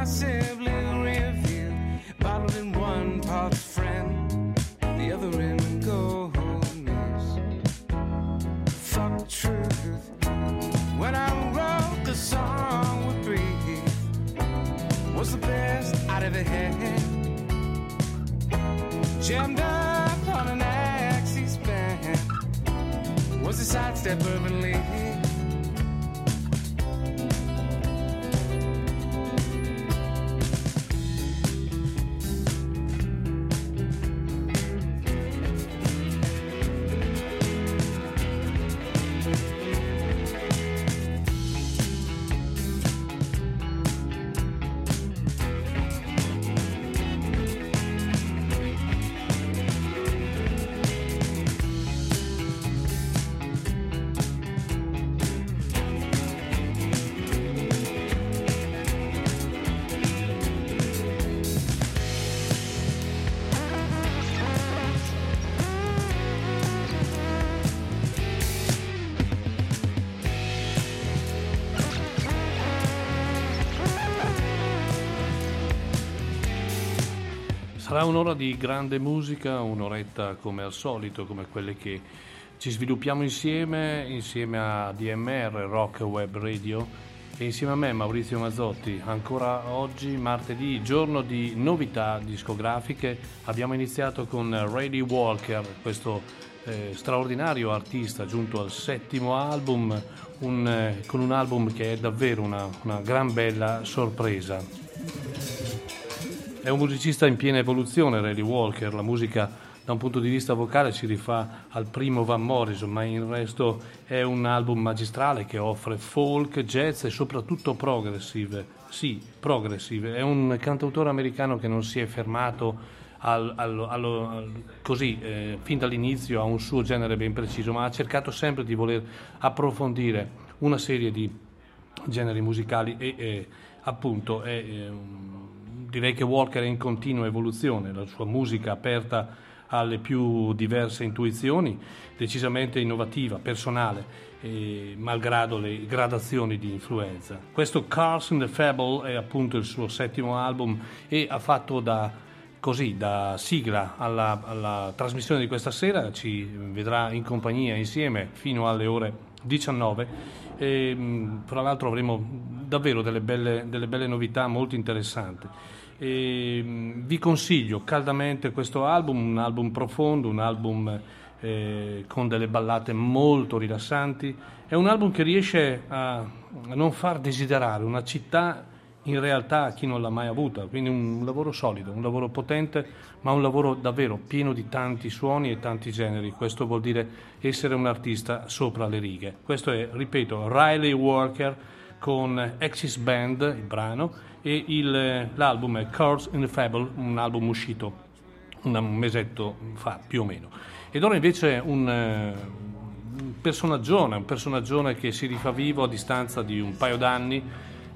impossibly revealed. Bottled in one part friend, the other in gold news. Fuck truth. When I wrote the song with breathe, was the best I'd ever had. Jammed up on an axis band, was a sidestep urban Sarà un'ora di grande musica, un'oretta come al solito, come quelle che ci sviluppiamo insieme, insieme a DMR Rock Web Radio e insieme a me Maurizio Mazzotti. Ancora oggi, martedì, giorno di novità discografiche, abbiamo iniziato con Rady Walker, questo eh, straordinario artista giunto al settimo album, un, eh, con un album che è davvero una, una gran bella sorpresa. È un musicista in piena evoluzione, Rally Walker, la musica da un punto di vista vocale si rifà al primo Van Morrison, ma il resto è un album magistrale che offre folk, jazz e soprattutto progressive. Sì, progressive. È un cantautore americano che non si è fermato al, al, al, così, eh, fin dall'inizio a un suo genere ben preciso, ma ha cercato sempre di voler approfondire una serie di generi musicali e, e appunto è... Eh, direi che Walker è in continua evoluzione, la sua musica aperta alle più diverse intuizioni, decisamente innovativa, personale, malgrado le gradazioni di influenza. Questo Cars in the Fable è appunto il suo settimo album e ha fatto da, così, da sigla alla, alla trasmissione di questa sera, ci vedrà in compagnia insieme fino alle ore 19 e tra l'altro avremo davvero delle belle, delle belle novità molto interessanti. E, vi consiglio caldamente questo album, un album profondo, un album eh, con delle ballate molto rilassanti. È un album che riesce a, a non far desiderare una città in realtà a chi non l'ha mai avuta, quindi un lavoro solido, un lavoro potente, ma un lavoro davvero pieno di tanti suoni e tanti generi. Questo vuol dire essere un artista sopra le righe. Questo è, ripeto, Riley Walker con Axis Band, il brano, e il, l'album è Curse in the Fable, un album uscito un mesetto fa più o meno. Ed ora invece un, un personaggione, un personaggione che si rifà vivo a distanza di un paio d'anni.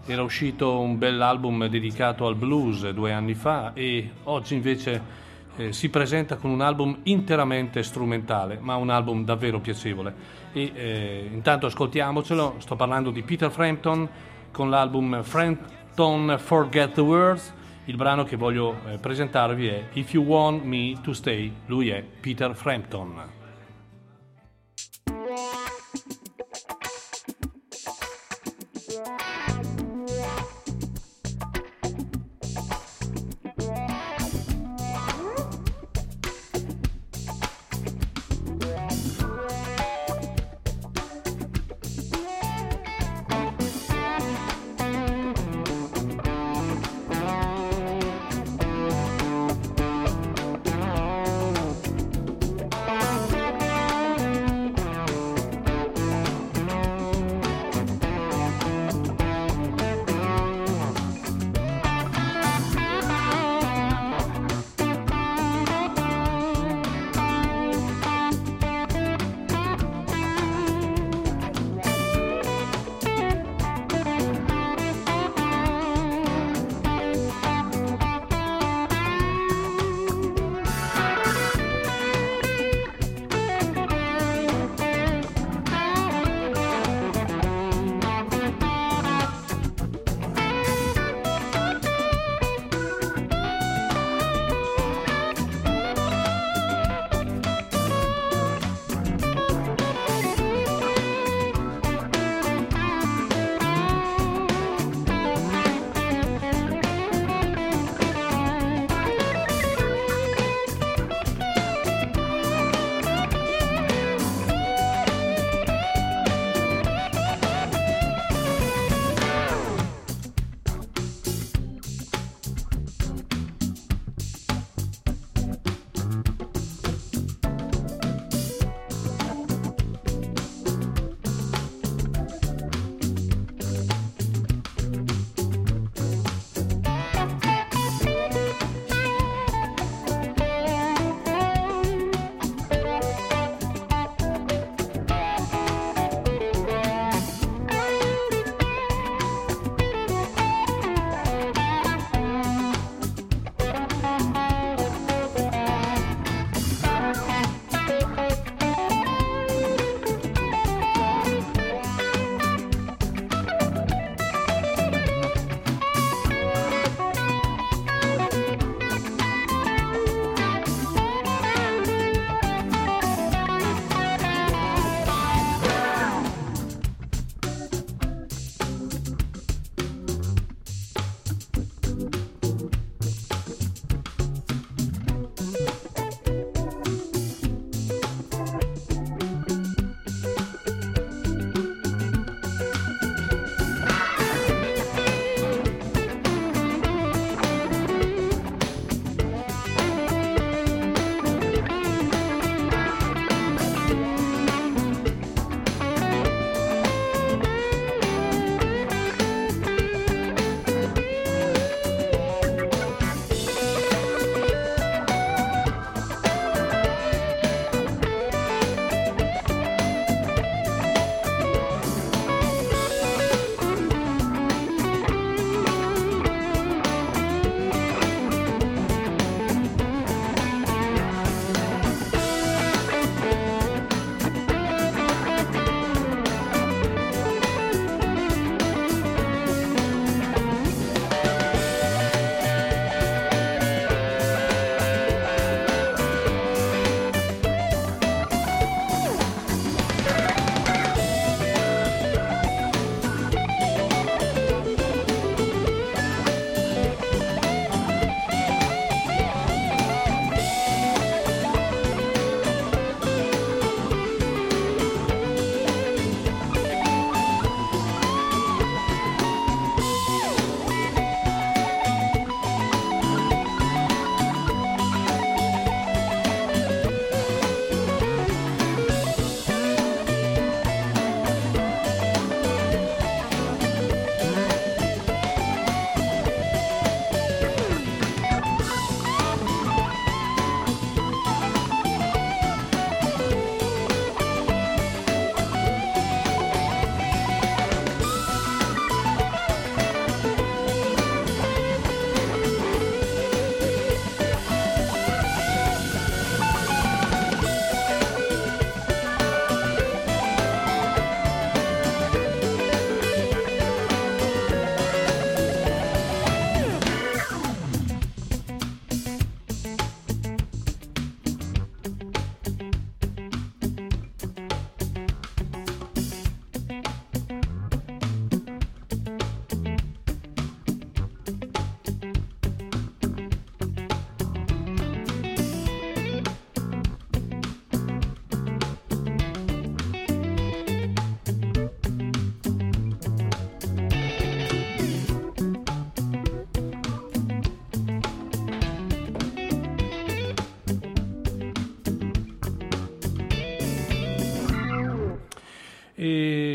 Era uscito un bell'album dedicato al blues due anni fa e oggi invece eh, si presenta con un album interamente strumentale, ma un album davvero piacevole. E eh, intanto ascoltiamocelo, sto parlando di Peter Frampton con l'album Frampton Forget the Words. Il brano che voglio eh, presentarvi è If You Want Me to Stay. Lui è Peter Frampton.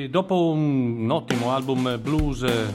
Dopo un ottimo album blues eh,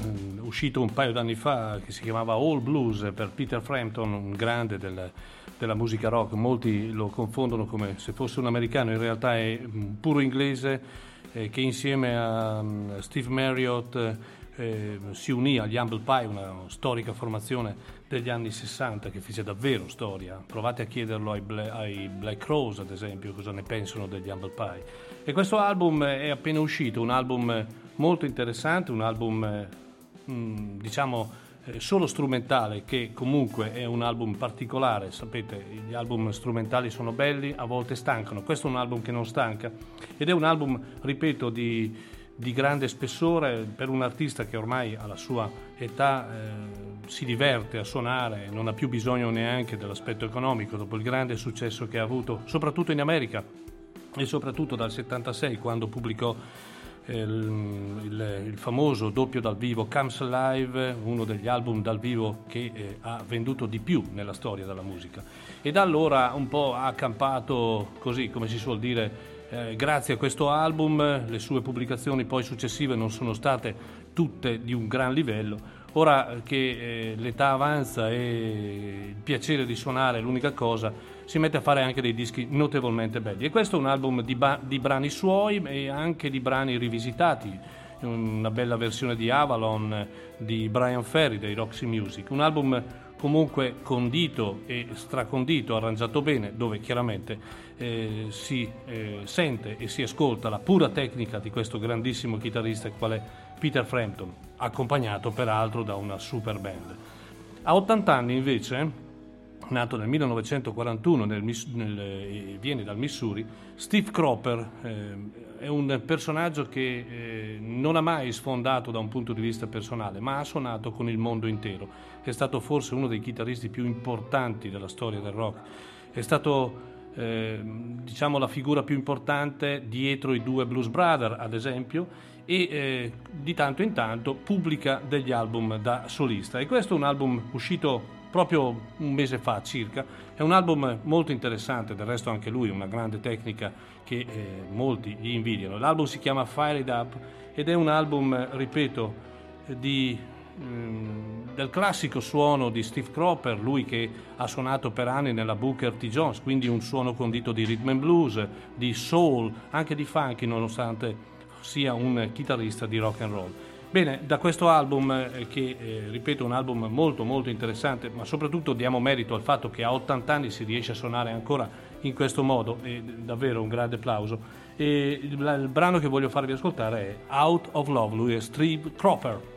uscito un paio d'anni fa che si chiamava All Blues per Peter Frampton, un grande del, della musica rock, molti lo confondono come se fosse un americano, in realtà è puro inglese eh, che insieme a um, Steve Marriott eh, si unì agli Humble Pie, una storica formazione degli anni 60 che fece davvero storia. Provate a chiederlo ai, Bla- ai Black Rose, ad esempio, cosa ne pensano degli Humble Pie. E questo album è appena uscito, un album molto interessante, un album, mh, mm, diciamo, eh, solo strumentale, che comunque è un album particolare. Sapete, gli album strumentali sono belli, a volte stancano. Questo è un album che non stanca ed è un album, ripeto, di di grande spessore per un artista che ormai alla sua età eh, si diverte a suonare, non ha più bisogno neanche dell'aspetto economico dopo il grande successo che ha avuto soprattutto in America e soprattutto dal 76 quando pubblicò il, il, il, famoso doppio dal vivo Comes Alive, uno degli album dal vivo che eh, ha venduto di più nella storia della musica e da allora un po' ha campato così come si suol dire eh, grazie a questo album le sue pubblicazioni poi successive non sono state tutte di un gran livello. Ora che eh, l'età avanza e il piacere di suonare è l'unica cosa, si mette a fare anche dei dischi notevolmente belli. E questo è un album di, ba- di brani suoi e anche di brani rivisitati, una bella versione di Avalon di Brian Ferry dei Roxy Music, un album comunque condito e stracondito, arrangiato bene, dove chiaramente eh, si eh, sente e si ascolta la pura tecnica di questo grandissimo chitarrista qual è Peter Frampton, accompagnato peraltro da una super band. A 80 anni invece, nato nel 1941, nel, nel, eh, viene dal Missouri, Steve Cropper eh, è un personaggio che eh, non ha mai sfondato da un punto di vista personale, ma ha suonato con il mondo intero. È stato forse uno dei chitarristi più importanti della storia del rock. È stato eh, diciamo la figura più importante dietro i due Blues Brothers, ad esempio, e eh, di tanto in tanto pubblica degli album da solista. E questo è un album uscito proprio un mese fa circa. È un album molto interessante, del resto anche lui, una grande tecnica che eh, molti gli invidiano. L'album si chiama Fire It Up ed è un album, ripeto, di Ehm, del classico suono di Steve Cropper, lui che ha suonato per anni nella Booker T. Jones, quindi un suono condito di rhythm and blues, di soul, anche di funky, nonostante sia un chitarrista di rock and roll. Bene, da questo album, eh, che eh, ripeto è un album molto molto interessante, ma soprattutto diamo merito al fatto che a 80 anni si riesce a suonare ancora in questo modo, è davvero un grande applauso. E il, il brano che voglio farvi ascoltare è Out of Love, lui è Steve Cropper.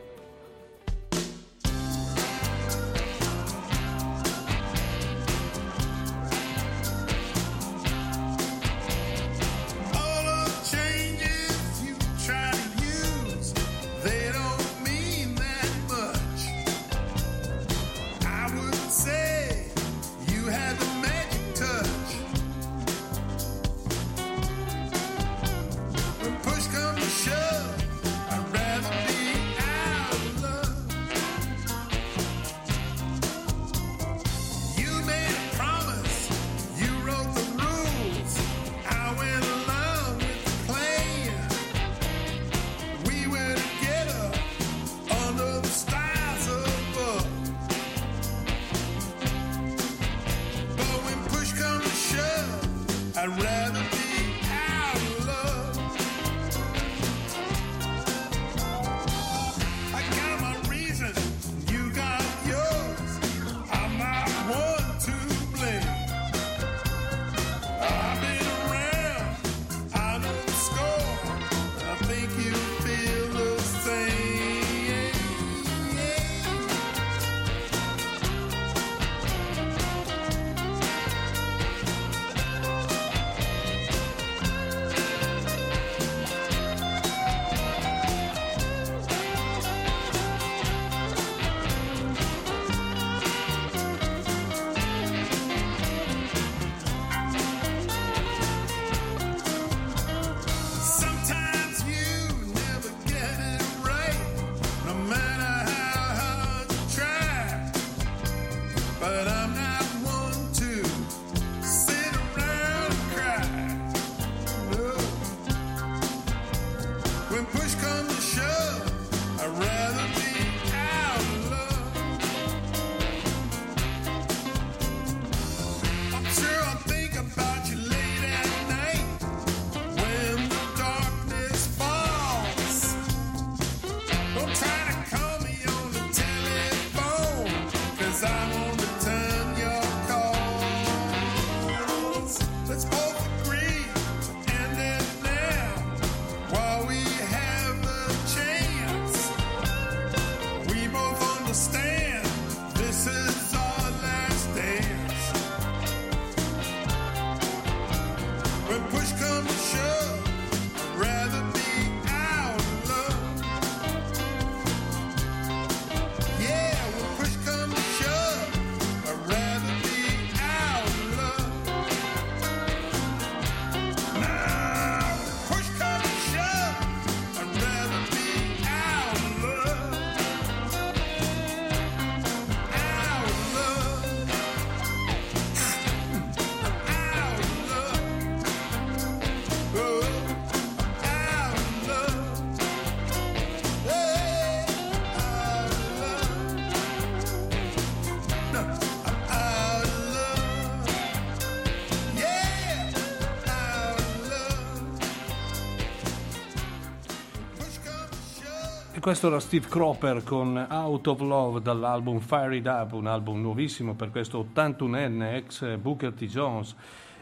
Questo era Steve Cropper con Out of Love dall'album Fire It Up, un album nuovissimo per questo 81enne ex Booker T. Jones.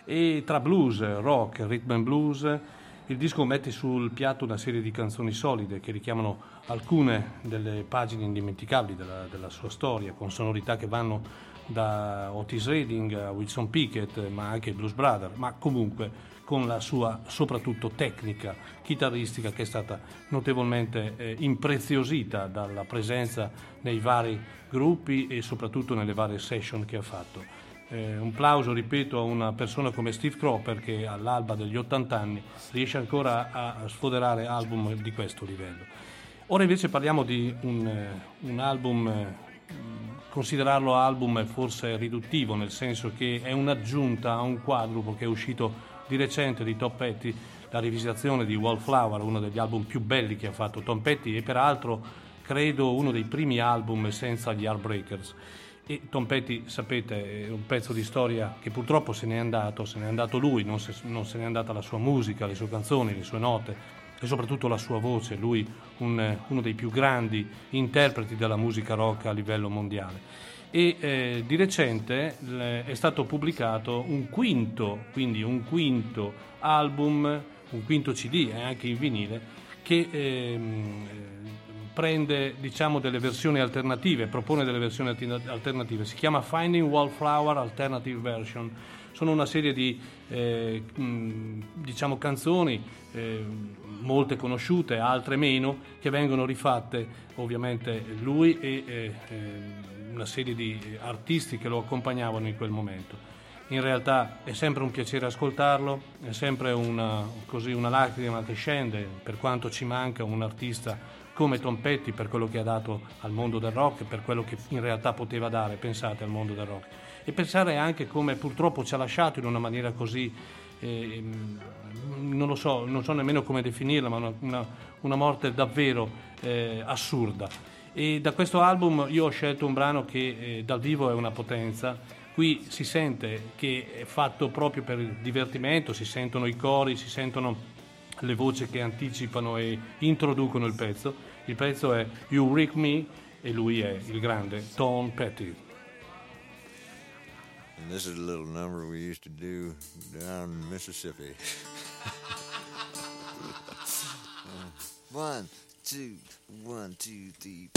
E tra blues, rock, rhythm and blues, il disco mette sul piatto una serie di canzoni solide che richiamano alcune delle pagine indimenticabili della, della sua storia, con sonorità che vanno da Otis Redding a Wilson Pickett, ma anche Blues Brother, ma comunque con la sua soprattutto tecnica chitarristica che è stata notevolmente eh, impreziosita dalla presenza nei vari gruppi e soprattutto nelle varie session che ha fatto. Eh, un plauso, ripeto, a una persona come Steve Cropper che all'alba degli 80 anni riesce ancora a sfoderare album di questo livello. Ora invece parliamo di un, eh, un album, eh, considerarlo album è forse riduttivo, nel senso che è un'aggiunta a un quadruplo che è uscito di recente di Tom Petty la rivisitazione di Wallflower, uno degli album più belli che ha fatto Tom Petty e peraltro credo uno dei primi album senza gli Heartbreakers. E Tom Petty, sapete, è un pezzo di storia che purtroppo se n'è andato, se n'è andato lui, non se, non se n'è andata la sua musica, le sue canzoni, le sue note e soprattutto la sua voce, lui un, uno dei più grandi interpreti della musica rock a livello mondiale e eh, di recente è stato pubblicato un quinto, quindi un quinto album, un quinto CD e anche in vinile che ehm, prende diciamo delle versioni alternative, propone delle versioni alternative, si chiama Finding Wallflower Alternative Version, sono una serie di eh, diciamo canzoni eh, molte conosciute, altre meno, che vengono rifatte ovviamente lui e eh, eh una serie di artisti che lo accompagnavano in quel momento. In realtà è sempre un piacere ascoltarlo, è sempre una, così, una lacrima che scende per quanto ci manca un artista come Tom Petty per quello che ha dato al mondo del rock, per quello che in realtà poteva dare, pensate, al mondo del rock. E pensare anche come purtroppo ci ha lasciato in una maniera così, eh, non lo so, non so nemmeno come definirla, ma una, una, morte davvero eh, assurda. E da questo album io ho scelto un brano che eh, dal vivo è una potenza. Qui si sente che è fatto proprio per il divertimento, si sentono i cori, si sentono le voci che anticipano e introducono il pezzo. Il pezzo è You Rick Me e lui è il grande Tom Petty. And this is a little number we used to do down in Mississippi. One, two, one, two, three.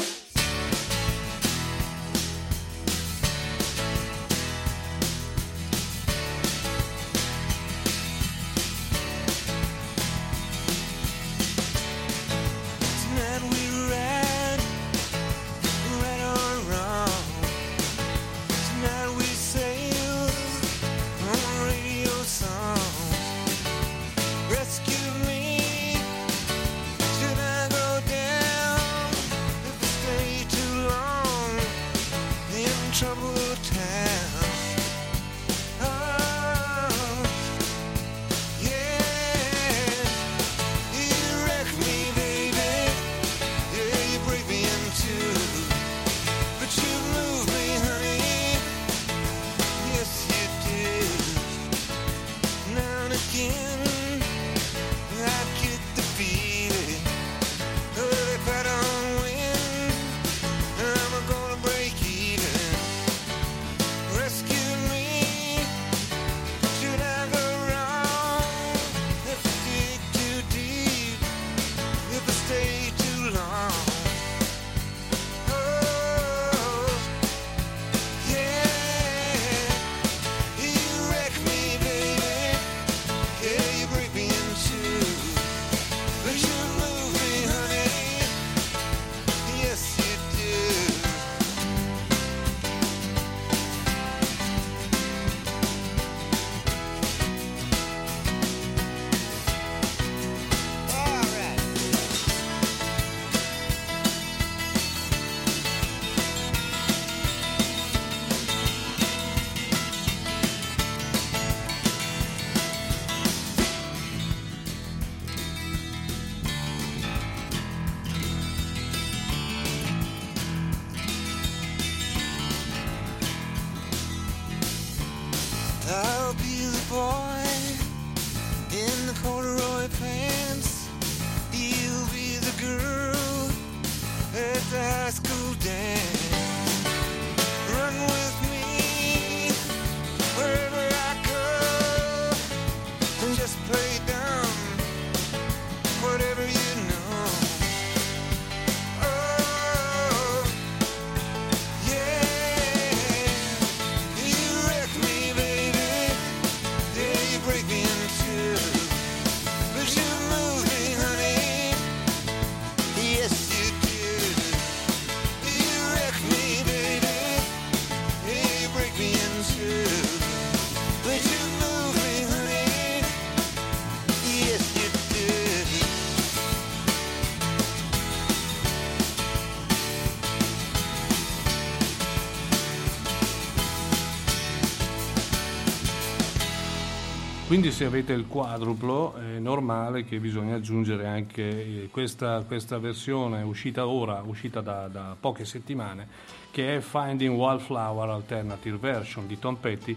Quindi se avete il quadruplo è normale che bisogna aggiungere anche eh, questa, questa versione uscita ora, uscita da, da poche settimane, che è Finding Wildflower Alternative Version di Tom Petty,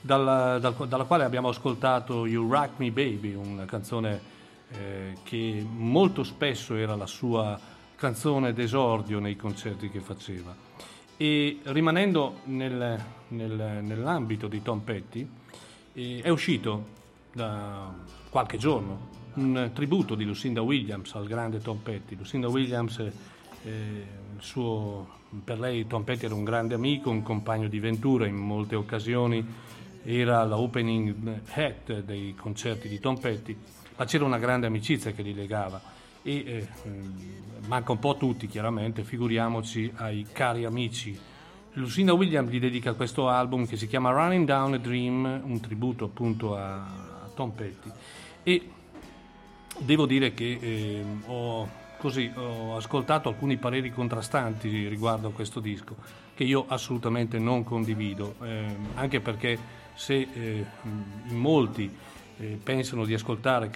dalla, dal- dalla quale abbiamo ascoltato You Rock Me Baby, una canzone eh, che molto spesso era la sua canzone d'esordio nei concerti che faceva. E rimanendo nel- nel- nell'ambito di Tom Petty, eh, è uscito da qualche giorno un tributo di Lucinda Williams al grande Tom Petty. Lucinda Williams, eh, suo- per lei Tom Petty era un grande amico, un compagno di ventura in molte occasioni, era la opening hat dei concerti di Tom Petty, ma c'era una grande amicizia che li legava e eh, manca un po' a tutti chiaramente, figuriamoci ai cari amici Lucinda Williams gli dedica questo album che si chiama Running Down a Dream, un tributo appunto a, Tom Petty. E devo dire che eh, ho, così, ho ascoltato alcuni pareri contrastanti riguardo a questo disco, che io assolutamente non condivido, eh, anche perché se eh, in molti eh, pensano di ascoltare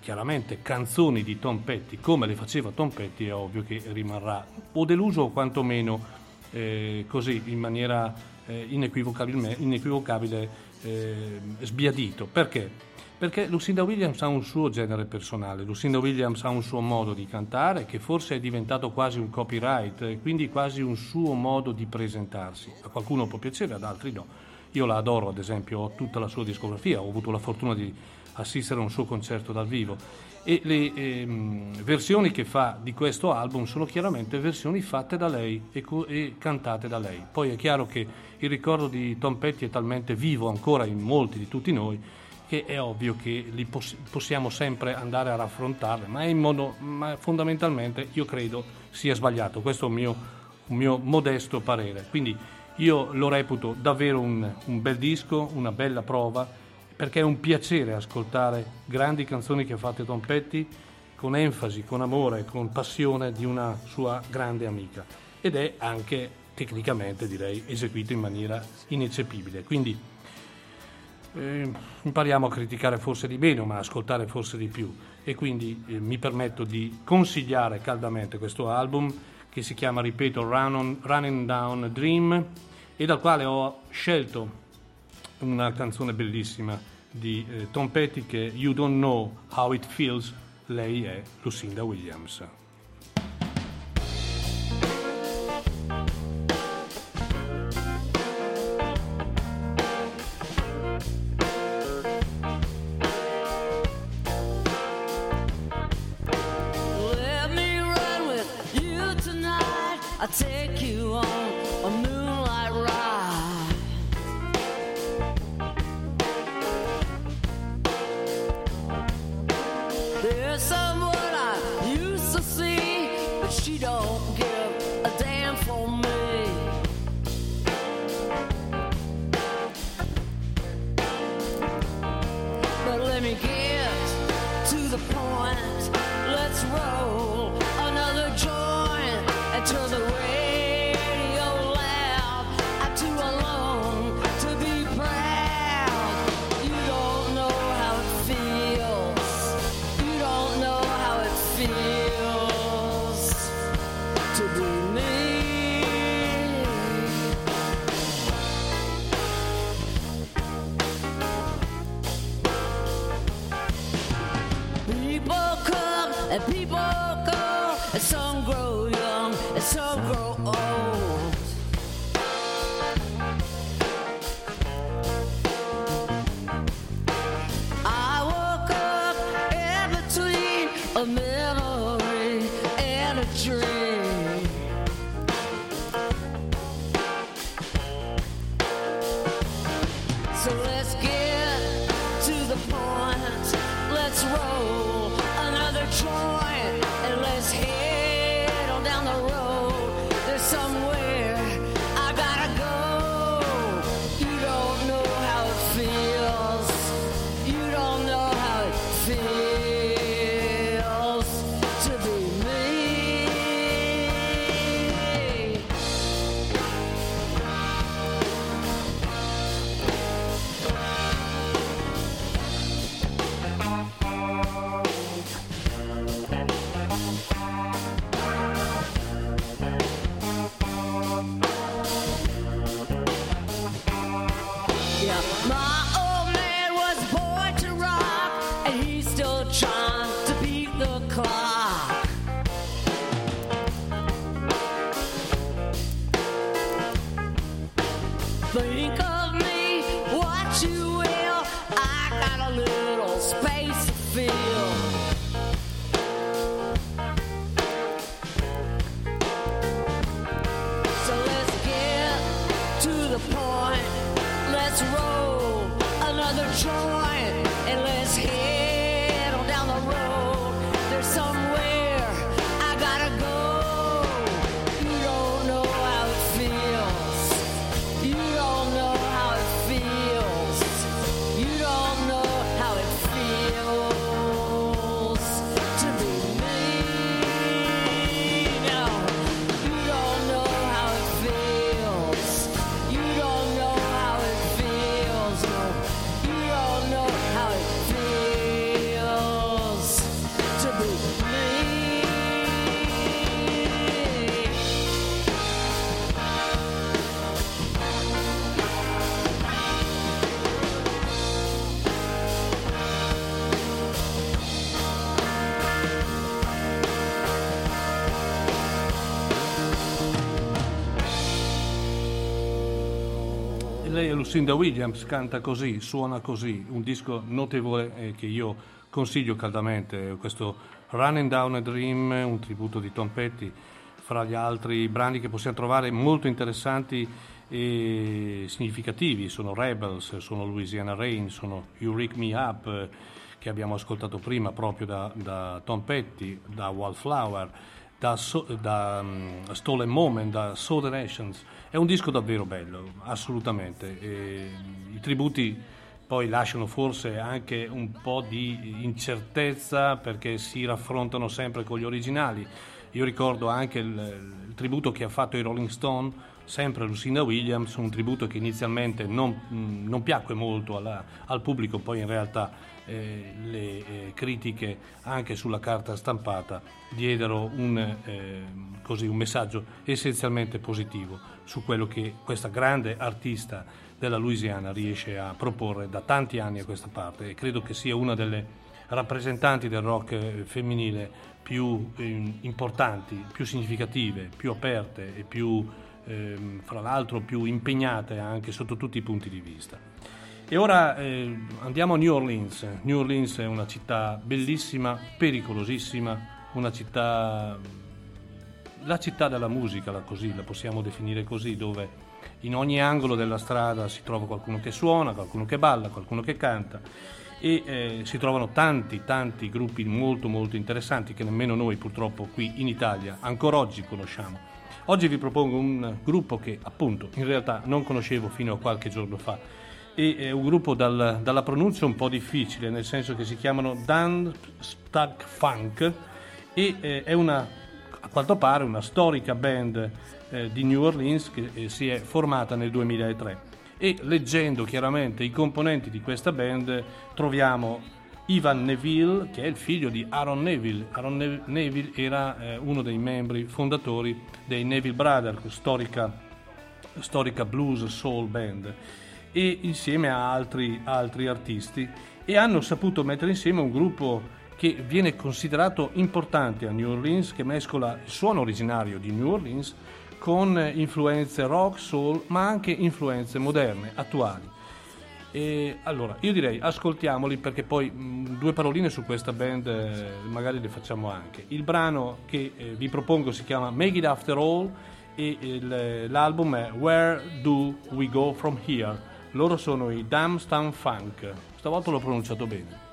chiaramente canzoni di Tom Petty come le faceva Tom Petty, è ovvio che rimarrà o deluso o quantomeno eh, così in maniera eh, inequivocabile eh, sbiadito. Perché? Perché Lucinda Williams ha un suo genere personale, Lucinda Williams ha un suo modo di cantare che forse è diventato quasi un copyright, e quindi quasi un suo modo di presentarsi. A qualcuno può piacere, ad altri no. Io la adoro, ad esempio, ho tutta la sua discografia, ho avuto la fortuna di assistere a un suo concerto dal vivo e le ehm, versioni che fa di questo album sono chiaramente versioni fatte da lei e, co- e cantate da lei. Poi è chiaro che il ricordo di Tom Petty è talmente vivo ancora in molti di tutti noi che è ovvio che li poss- possiamo sempre andare a raffrontarle, ma, modo, ma fondamentalmente io credo sia sbagliato. Questo è un mio, un mio modesto parere. Quindi io lo reputo davvero un, un bel disco, una bella prova, perché è un piacere ascoltare grandi canzoni che ha fatto Tom Petty con enfasi, con amore, con passione di una sua grande amica. Ed è anche tecnicamente, direi, eseguito in maniera ineccepibile. Quindi eh, impariamo a criticare forse di meno, ma ascoltare forse di più. E quindi eh, mi permetto di consigliare caldamente questo album che si chiama, ripeto, Run on- Running Down Dream e dal quale ho scelto una canzone bellissima di eh, Tom Petty che You Don't Know How It Feels, lei è Lucinda Williams. Take Lucinda Williams, canta così, suona così, un disco notevole eh, che io consiglio caldamente, questo Running Down a Dream, un tributo di Tom Petty, fra gli altri brani che possiamo trovare molto interessanti e significativi, sono Rebels, sono Louisiana Rain, sono You Rig Me Up, eh, che abbiamo ascoltato prima proprio da, da Tom Petty, da Wallflower, da, So- da mm, Stolen Moment, da Southern Nations. È un disco davvero bello, assolutamente. E I tributi poi lasciano forse anche un po' di incertezza perché si raffrontano sempre con gli originali. Io ricordo anche il, il tributo che ha fatto i Rolling Stone, sempre Lucinda Williams, un tributo che inizialmente non, mh, non piacque molto alla- al pubblico, poi in realtà eh, le eh, critiche anche sulla carta stampata diedero un, eh, così, un messaggio essenzialmente positivo su quello che questa grande artista della Louisiana riesce a proporre da tanti anni a questa parte. E credo che sia una delle rappresentanti del rock eh, femminile più eh, importanti, più significative, più aperte e più, ehm, fra l'altro, più impegnate anche sotto tutti i punti di vista. E ora eh, andiamo a New Orleans. New Orleans è una città bellissima, pericolosissima, una città, la città della musica, la, così, la possiamo definire così, dove in ogni angolo della strada si trova qualcuno che suona, qualcuno che balla, qualcuno che canta e eh, si trovano tanti, tanti gruppi molto, molto interessanti che nemmeno noi purtroppo qui in Italia ancora oggi conosciamo. Oggi vi propongo un gruppo che appunto in realtà non conoscevo fino a qualche giorno fa. E è un gruppo dal- dalla pronuncia un po' difficile, nel senso che si chiamano Dan Stuck Funk e eh, è una, a quanto pare, una storica band eh, di New Orleans che eh, si è formata nel 2003 e leggendo chiaramente i componenti di questa band troviamo Ivan Neville che è il figlio di Aaron Neville. Aaron Ne- Neville era eh, uno dei membri fondatori dei Neville Brothers, storica storica blues soul band e insieme a altri, altri artisti e hanno saputo mettere insieme un gruppo che viene considerato importante a New Orleans che mescola il suono originario di New Orleans con influenze rock, soul ma anche influenze moderne, attuali. E allora, io direi ascoltiamoli perché poi mh, due paroline su questa band eh, magari le facciamo anche. Il brano che eh, vi propongo si chiama Make It After All e il- l'album è Where Do We Go From Here. Loro sono i Damstown Funk. Stavolta l'ho pronunciato bene.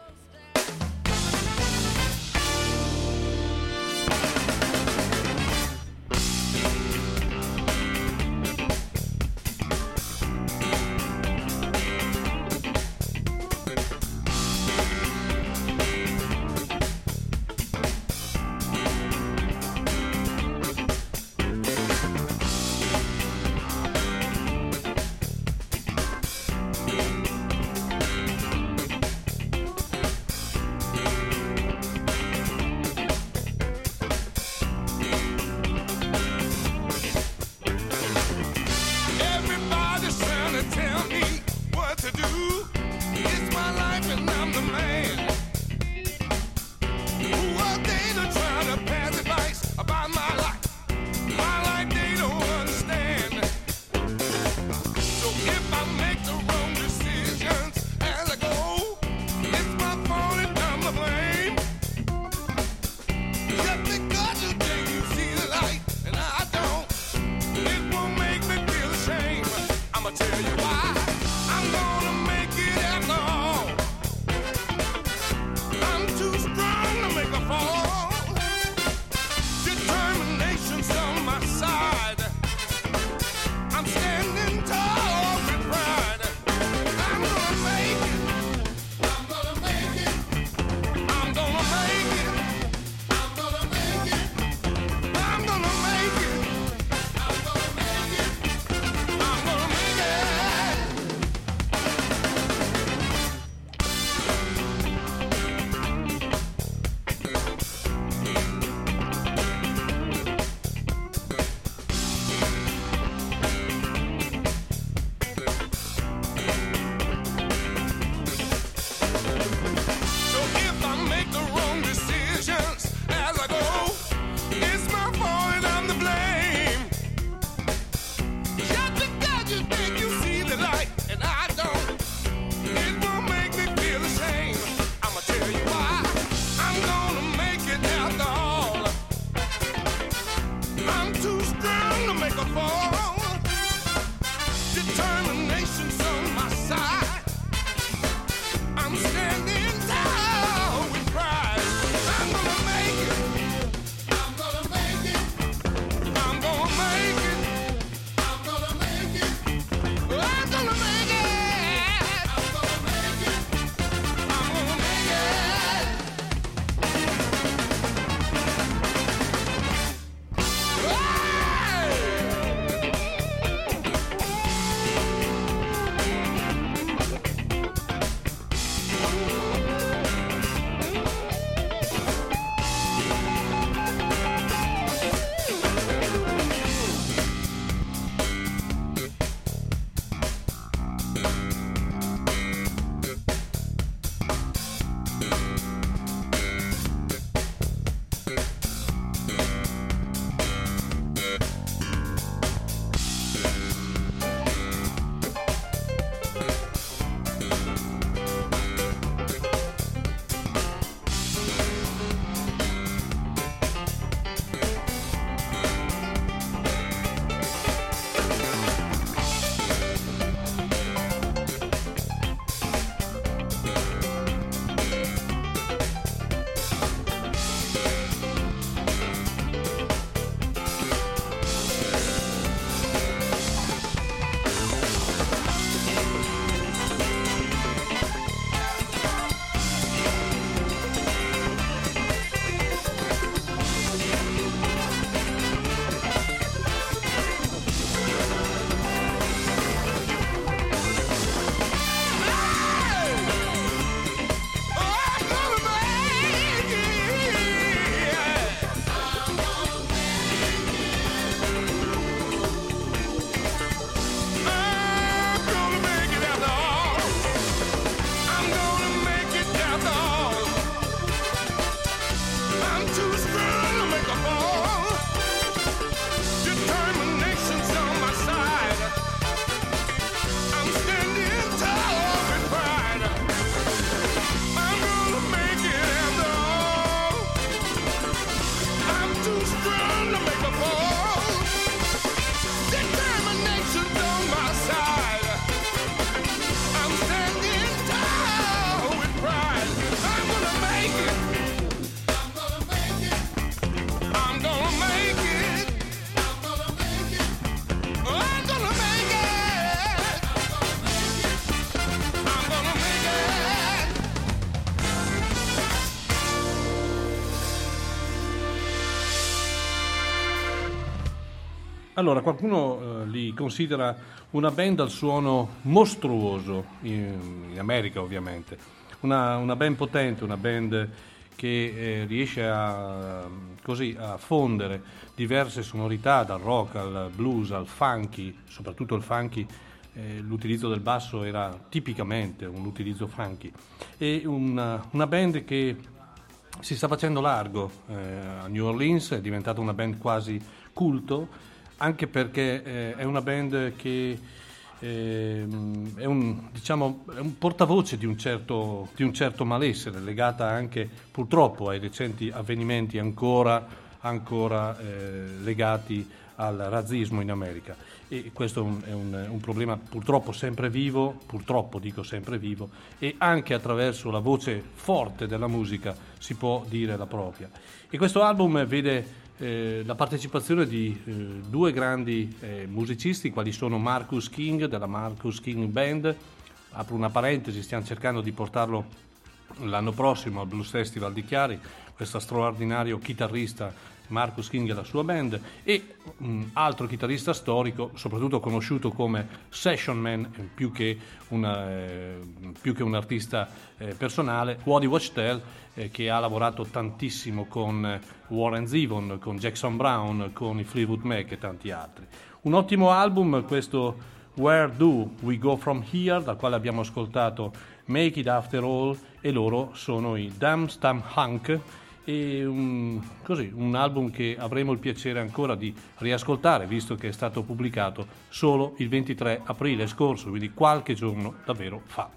Allora, qualcuno eh, li considera una band al suono mostruoso, in, in America ovviamente, una, una, band potente, una band che eh, riesce a, così, a fondere diverse sonorità, dal rock al blues al funky, soprattutto il funky, eh, l'utilizzo del basso era tipicamente un utilizzo funky, e una, una band che si sta facendo largo eh, a New Orleans, è diventata una band quasi culto, anche perché eh, è una band che eh, è, un, diciamo, è, un, portavoce di un, certo, di un, certo, malessere, legata anche purtroppo ai recenti avvenimenti ancora, ancora eh, legati al razzismo in America e questo è, un, è un, problema purtroppo sempre vivo, purtroppo dico sempre vivo, e anche attraverso la voce forte della musica si può dire la propria. E questo album vede eh, la partecipazione di eh, due grandi eh, musicisti, quali sono Marcus King della Marcus King Band, apro una parentesi, stiamo cercando di portarlo l'anno prossimo al Blues Festival di Chiari, questo straordinario chitarrista Marcus King e la sua band, e un altro chitarrista storico, soprattutto conosciuto come session man più che, una, eh, più che un artista eh, personale, Wadi Wachtel, eh, che ha lavorato tantissimo con Warren Zevon, con Jackson Brown, con i Fleetwood Mac e tanti altri. Un ottimo album questo Where Do We Go From Here, dal quale abbiamo ascoltato Make It After All, e loro sono i Damn Stam Hunk, e un, così, un album che avremo il piacere ancora di riascoltare visto che è stato pubblicato solo il 23 aprile scorso, quindi qualche giorno davvero fa.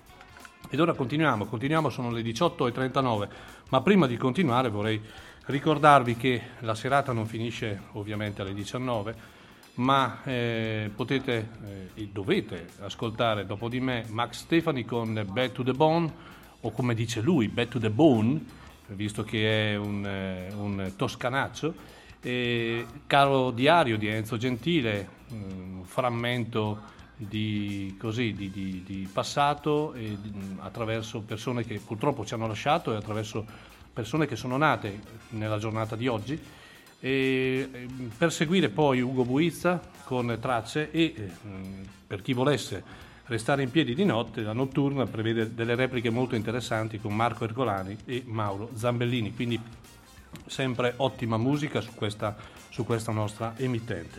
Ed ora continuiamo, continuiamo, sono le 18.39, ma prima di continuare vorrei ricordarvi che la serata non finisce ovviamente alle 19, ma eh, potete e eh, dovete ascoltare dopo di me Max Stefani con Bad to the Bone, o come dice lui, Bad to the Bone, visto che è un, eh, un toscanaccio. E caro diario di Enzo Gentile, un frammento di, così, di, di, di passato attraverso persone che purtroppo ci hanno lasciato e attraverso persone che sono nate nella giornata di oggi. E per seguire poi Ugo Buizza con tracce e per chi volesse Restare in piedi di notte, la notturna prevede delle repliche molto interessanti con Marco Ercolani e Mauro Zambellini, quindi sempre ottima musica su questa, su questa nostra emittente.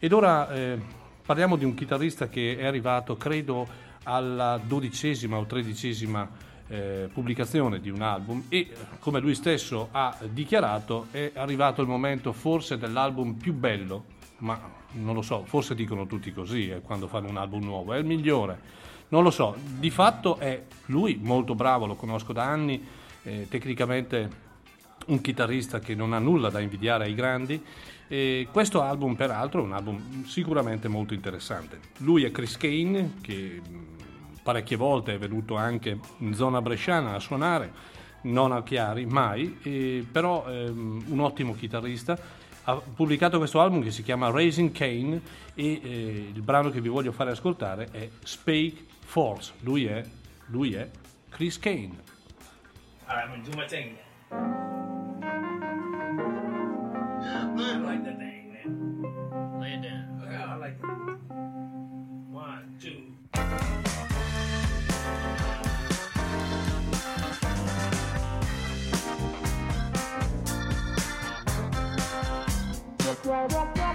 Ed ora eh, parliamo di un chitarrista che è arrivato, credo, alla dodicesima o tredicesima eh, pubblicazione di un album e come lui stesso ha dichiarato è arrivato il momento forse dell'album più bello ma non lo so, forse dicono tutti così eh, quando fanno un album nuovo, è il migliore. Non lo so, di fatto è lui molto bravo, lo conosco da anni, eh, tecnicamente un chitarrista che non ha nulla da invidiare ai grandi. E questo album, peraltro, è un album sicuramente molto interessante. Lui è Chris Kane, che parecchie volte è venuto anche in zona bresciana a suonare, non a Chiari, mai, però è un ottimo chitarrista ha pubblicato questo album che si chiama Raising Kane e eh, il brano che vi voglio fare ascoltare è Spake Force. Lui è, lui è Chris Kane. Alright, I'm gonna do my thing. I like that thing, man. Lay it down. Okay, I like it. Blah, blah, blah.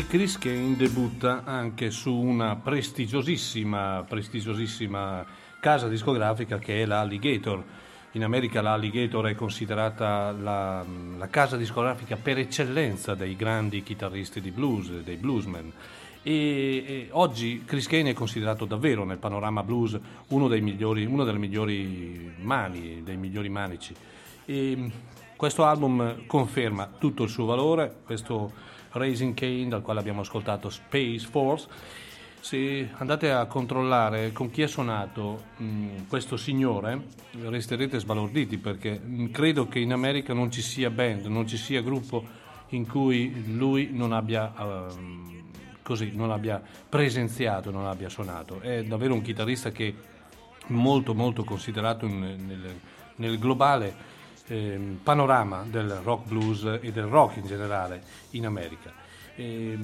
E Chris Kane debutta anche su una prestigiosissima, prestigiosissima casa discografica che è la Alligator. In America la Alligator è considerata la, la casa discografica per eccellenza dei grandi chitarristi di blues, dei bluesmen. E, e oggi Chris Kane è considerato davvero nel panorama blues uno migliori, una delle migliori mani, dei migliori manici. E questo album conferma tutto il suo valore, questo Raising Kane dal quale abbiamo ascoltato Space Force. Se andate a controllare con chi ha suonato mh, questo signore resterete sbalorditi perché mh, credo che in America non ci sia band, non ci sia gruppo in cui lui non abbia, uh, così, non abbia presenziato, non abbia suonato. È davvero un chitarrista che è molto molto considerato in, nel, nel globale eh, panorama del rock blues e del rock in generale in America. E,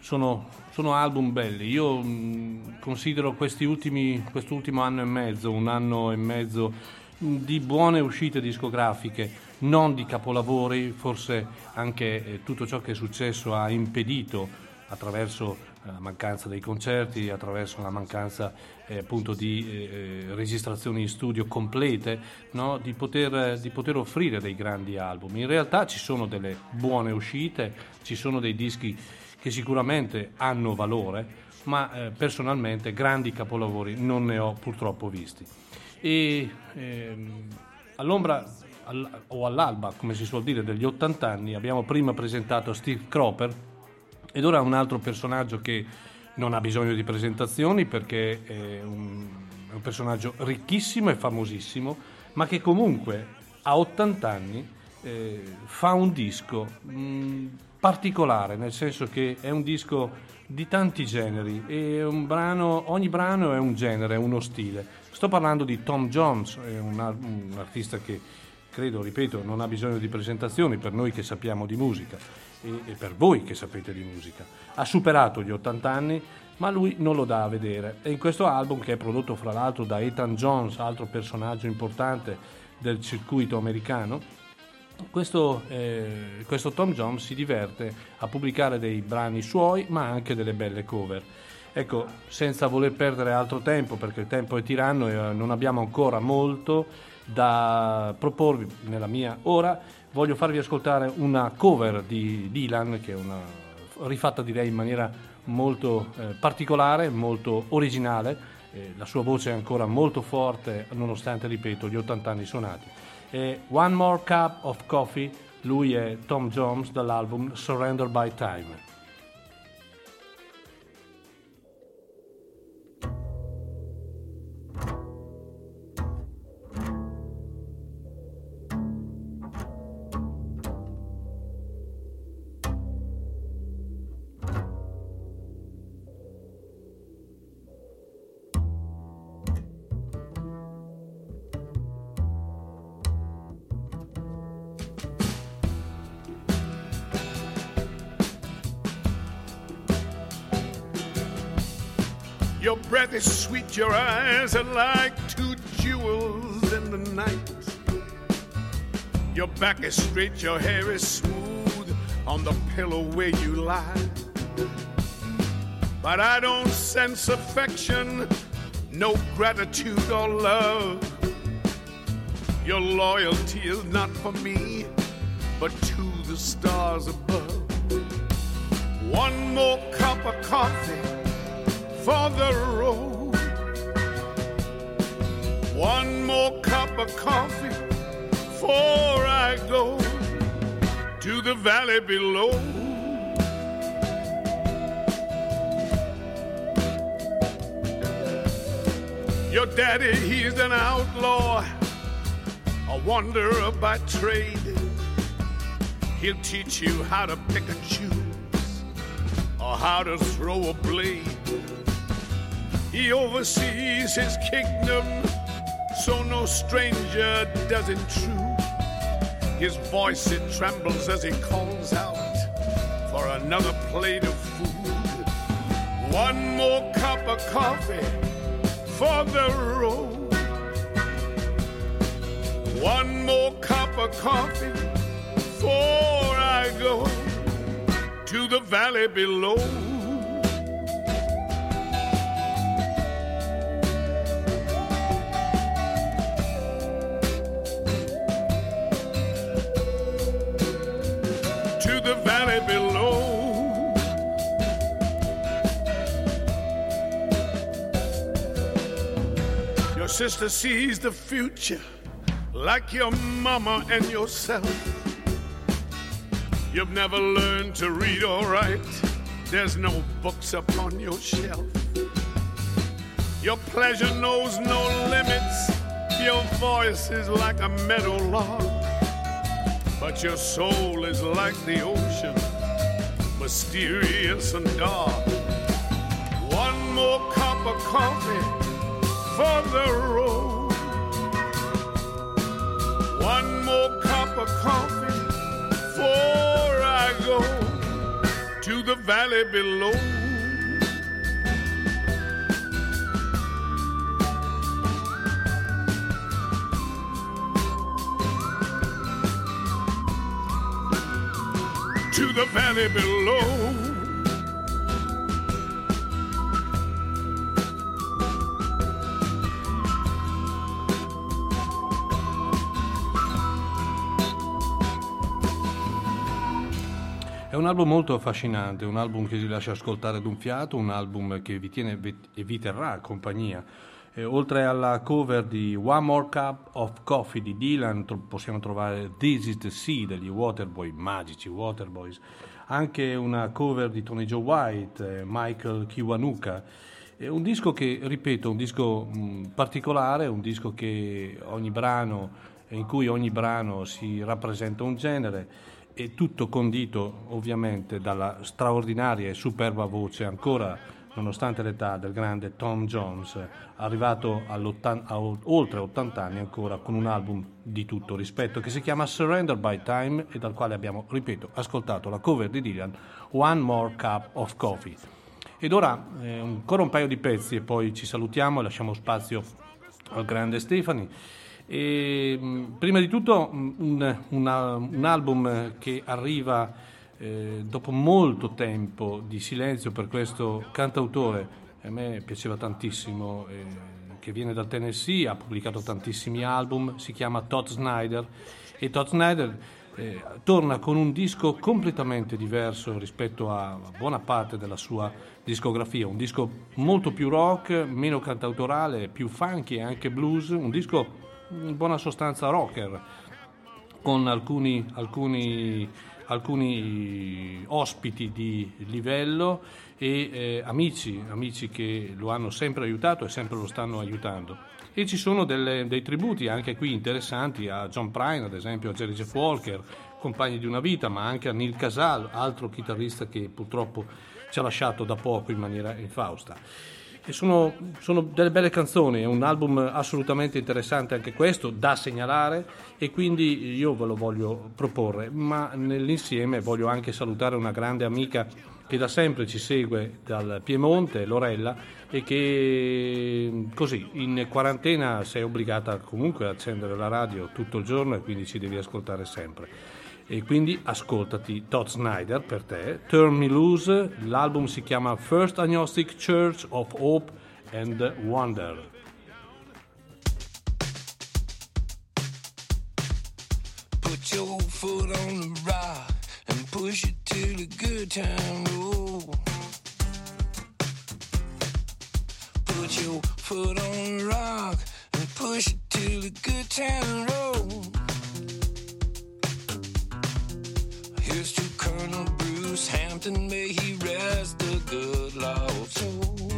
sono, sono, album belli, io mh, considero questi ultimi, quest'ultimo anno e mezzo, un anno e mezzo di buone uscite discografiche, non di capolavori, forse anche eh, tutto ciò che è successo ha impedito attraverso la mancanza dei concerti, attraverso la mancanza eh, appunto di eh, eh, registrazioni in studio complete, no? di, poter, di, poter, offrire dei grandi album. In realtà ci sono delle buone uscite, ci sono dei dischi che sicuramente hanno valore, ma eh, personalmente grandi capolavori non ne ho purtroppo visti. E ehm, all'ombra all, o all'alba, come si suol dire, degli 80 anni abbiamo prima presentato Steve Cropper, ed ora un altro personaggio che non ha bisogno di presentazioni perché è un, è un personaggio ricchissimo e famosissimo, ma che comunque a 80 anni eh, fa un disco mh, mm, particolare, nel senso che è un disco di tanti generi e brano, ogni brano è un genere, è uno stile. Sto parlando di Tom Jones, è un, un artista che credo, ripeto, non ha bisogno di presentazioni per noi che sappiamo di musica e, e per voi che sapete di musica. Ha superato gli 80 anni, ma lui non lo dà a vedere. E in questo album, che è prodotto fra l'altro da Ethan Jones, altro personaggio importante del circuito americano, questo, eh, questo, Tom Jones si diverte a pubblicare dei brani suoi, ma anche delle belle cover. Ecco, senza voler perdere altro tempo, perché il tempo è tiranno e eh, non abbiamo ancora molto da proporvi nella mia ora, voglio farvi ascoltare una cover di Dylan, che è una rifatta direi in maniera molto eh, particolare, molto originale. Eh, la sua voce è ancora molto forte, nonostante, ripeto, gli 80 anni suonati. Eh, One More Cup of Coffee, lui è Tom Jones dall'album Surrender by Time. Your eyes are like two jewels in the night. Your back is straight, your hair is smooth on the pillow where you lie. But I don't sense affection, no gratitude or love. Your loyalty is not for me, but to the stars above. One more cup of coffee for the road. One more cup of coffee before I go to the valley below. Your daddy, he's an outlaw, a wanderer by trade. He'll teach you how to pick and choose or how to throw a blade. He oversees his kingdom, so no stranger does intrude. His voice it trembles as he calls out for another plate of food. One more cup of coffee for the road. One more cup of coffee before I go to the valley below. Sister sees the future like your mama and yourself. You've never learned to read or write. There's no books upon your shelf. Your pleasure knows no limits. Your voice is like a meadow lark. But your soul is like the ocean, mysterious and dark. One more cup of coffee for the road. One more cup of coffee before I go to the valley below. To the valley below. Album molto affascinante, un album che si lascia ascoltare d'un fiato, un album che vi tiene e vi terrà compagnia. Eh, oltre alla cover di One More Cup of Coffee di Dylan, tro- possiamo trovare This is the Sea degli Waterboy, magici Waterboys, anche una cover di Tony Joe White, eh, Michael Kiwanuka. È un disco che, ripeto, un disco mh, particolare, un disco che ogni brano, in cui ogni brano si rappresenta un genere e tutto condito ovviamente dalla straordinaria e superba voce ancora nonostante l'età del grande Tom Jones arrivato a oltre 80 anni ancora con un album di tutto rispetto che si chiama Surrender by Time e dal quale abbiamo ripeto ascoltato la cover di Dylan One More Cup of Coffee. Ed ora eh, ancora un paio di pezzi e poi ci salutiamo e lasciamo spazio al grande Stefani e, mh, prima di tutto mh, un, una, un, album che arriva eh, dopo molto tempo di silenzio per questo cantautore, a me piaceva tantissimo, eh, che viene dal Tennessee, ha pubblicato tantissimi album, si chiama Todd Snyder. E Todd Snyder eh, torna con un disco completamente diverso rispetto a buona parte della sua discografia, un disco molto più rock, meno cantautorale, più funky e anche blues, un disco in buona sostanza rocker, con alcuni, alcuni, alcuni ospiti di livello e eh, amici, amici che lo hanno sempre aiutato e sempre lo stanno aiutando. E ci sono delle, dei tributi anche qui interessanti a John Prine, ad esempio a Jerry Jeff Walker, compagni di una vita, ma anche a Neil Casal, altro chitarrista che purtroppo ci ha lasciato da poco in maniera infausta. Sono, sono, delle belle canzoni, è un album assolutamente interessante anche questo, da segnalare e quindi io ve lo voglio proporre, ma nell'insieme voglio anche salutare una grande amica che da sempre ci segue dal Piemonte, Lorella, e che così in quarantena sei obbligata comunque ad accendere la radio tutto il giorno e quindi ci devi ascoltare sempre. E quindi ascoltati Todd Snyder per te, Turn Me Loose, l'album si chiama First Agnostic Church of Hope and Wonder. Put your foot on the rock and push it to the good time roll. Put your foot on the rock and push it to the good time roll. Hampton, may he rest the good Lord's soul.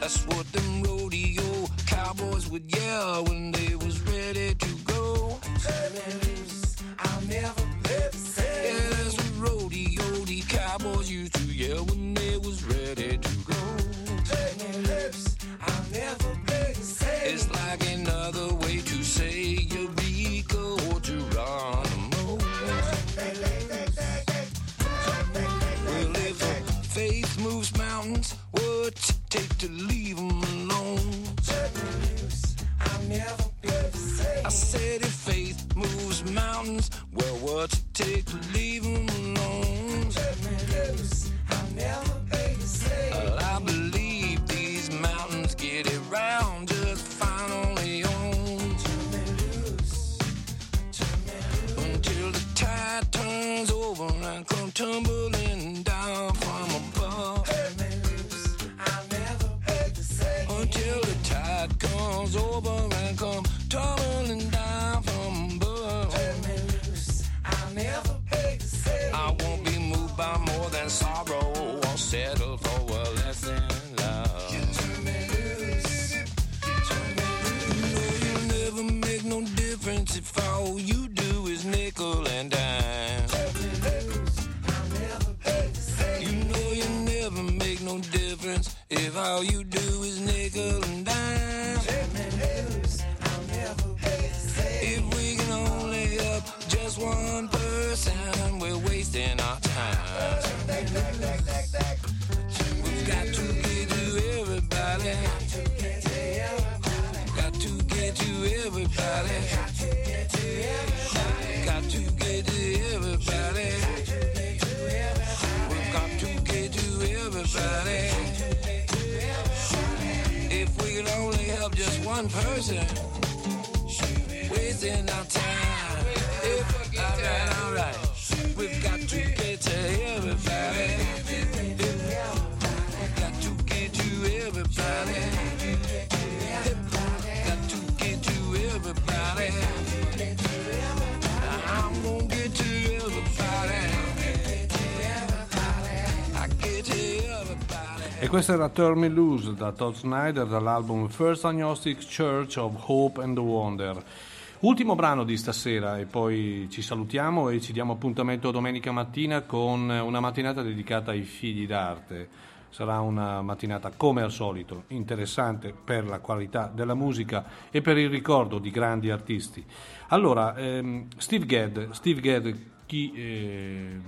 That's what them rodeo cowboys would yell when they was ready to go. Turn me loose, I'll never play the same. Yeah, that's what rodeo the cowboys used to yell when they was ready to go. Turn me loose, I'll never to leave him alone. I said if faith moves mountains, well, what to take to leave him alone? Questa era Turn Me Loose da Todd Snyder dall'album First Agnostic Church of Hope and Wonder. Ultimo brano di stasera e poi ci salutiamo e ci diamo appuntamento domenica mattina con una mattinata dedicata ai figli d'arte. Sarà una mattinata come al solito interessante per la qualità della musica e per il ricordo di grandi artisti. Allora, ehm, Steve Gadd, Steve Gadd chi eh,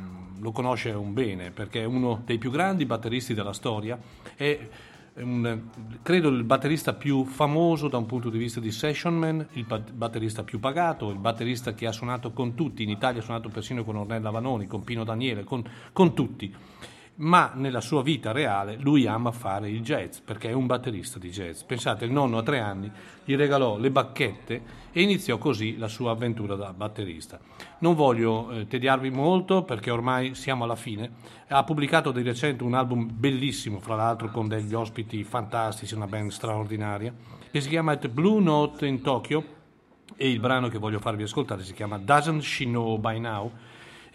lo conosce un bene perché è uno dei più grandi batteristi della storia, è un- credo il batterista più famoso da un punto di vista di session man, il bat- batterista più pagato, il batterista che ha suonato con tutti, in Italia ha suonato persino con Ornella Vanoni, con Pino Daniele, con, con tutti. Ma nella sua vita reale lui ama fare il jazz perché è un batterista di jazz. Pensate, il nonno a tre anni gli regalò le bacchette e iniziò così la sua avventura da batterista. Non voglio eh, tediarvi molto perché ormai siamo alla fine. Ha pubblicato di recente un album bellissimo, fra l'altro con degli ospiti fantastici, una band straordinaria, che si chiama The Blue Note in Tokyo e il brano che voglio farvi ascoltare si chiama Doesn't She Know By Now.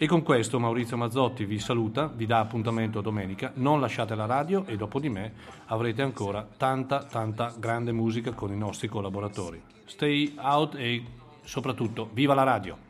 E con questo Maurizio Mazzotti vi saluta, vi dà appuntamento domenica, non lasciate la radio e dopo di me avrete ancora tanta tanta grande musica con i nostri collaboratori. Stay out e soprattutto viva la radio!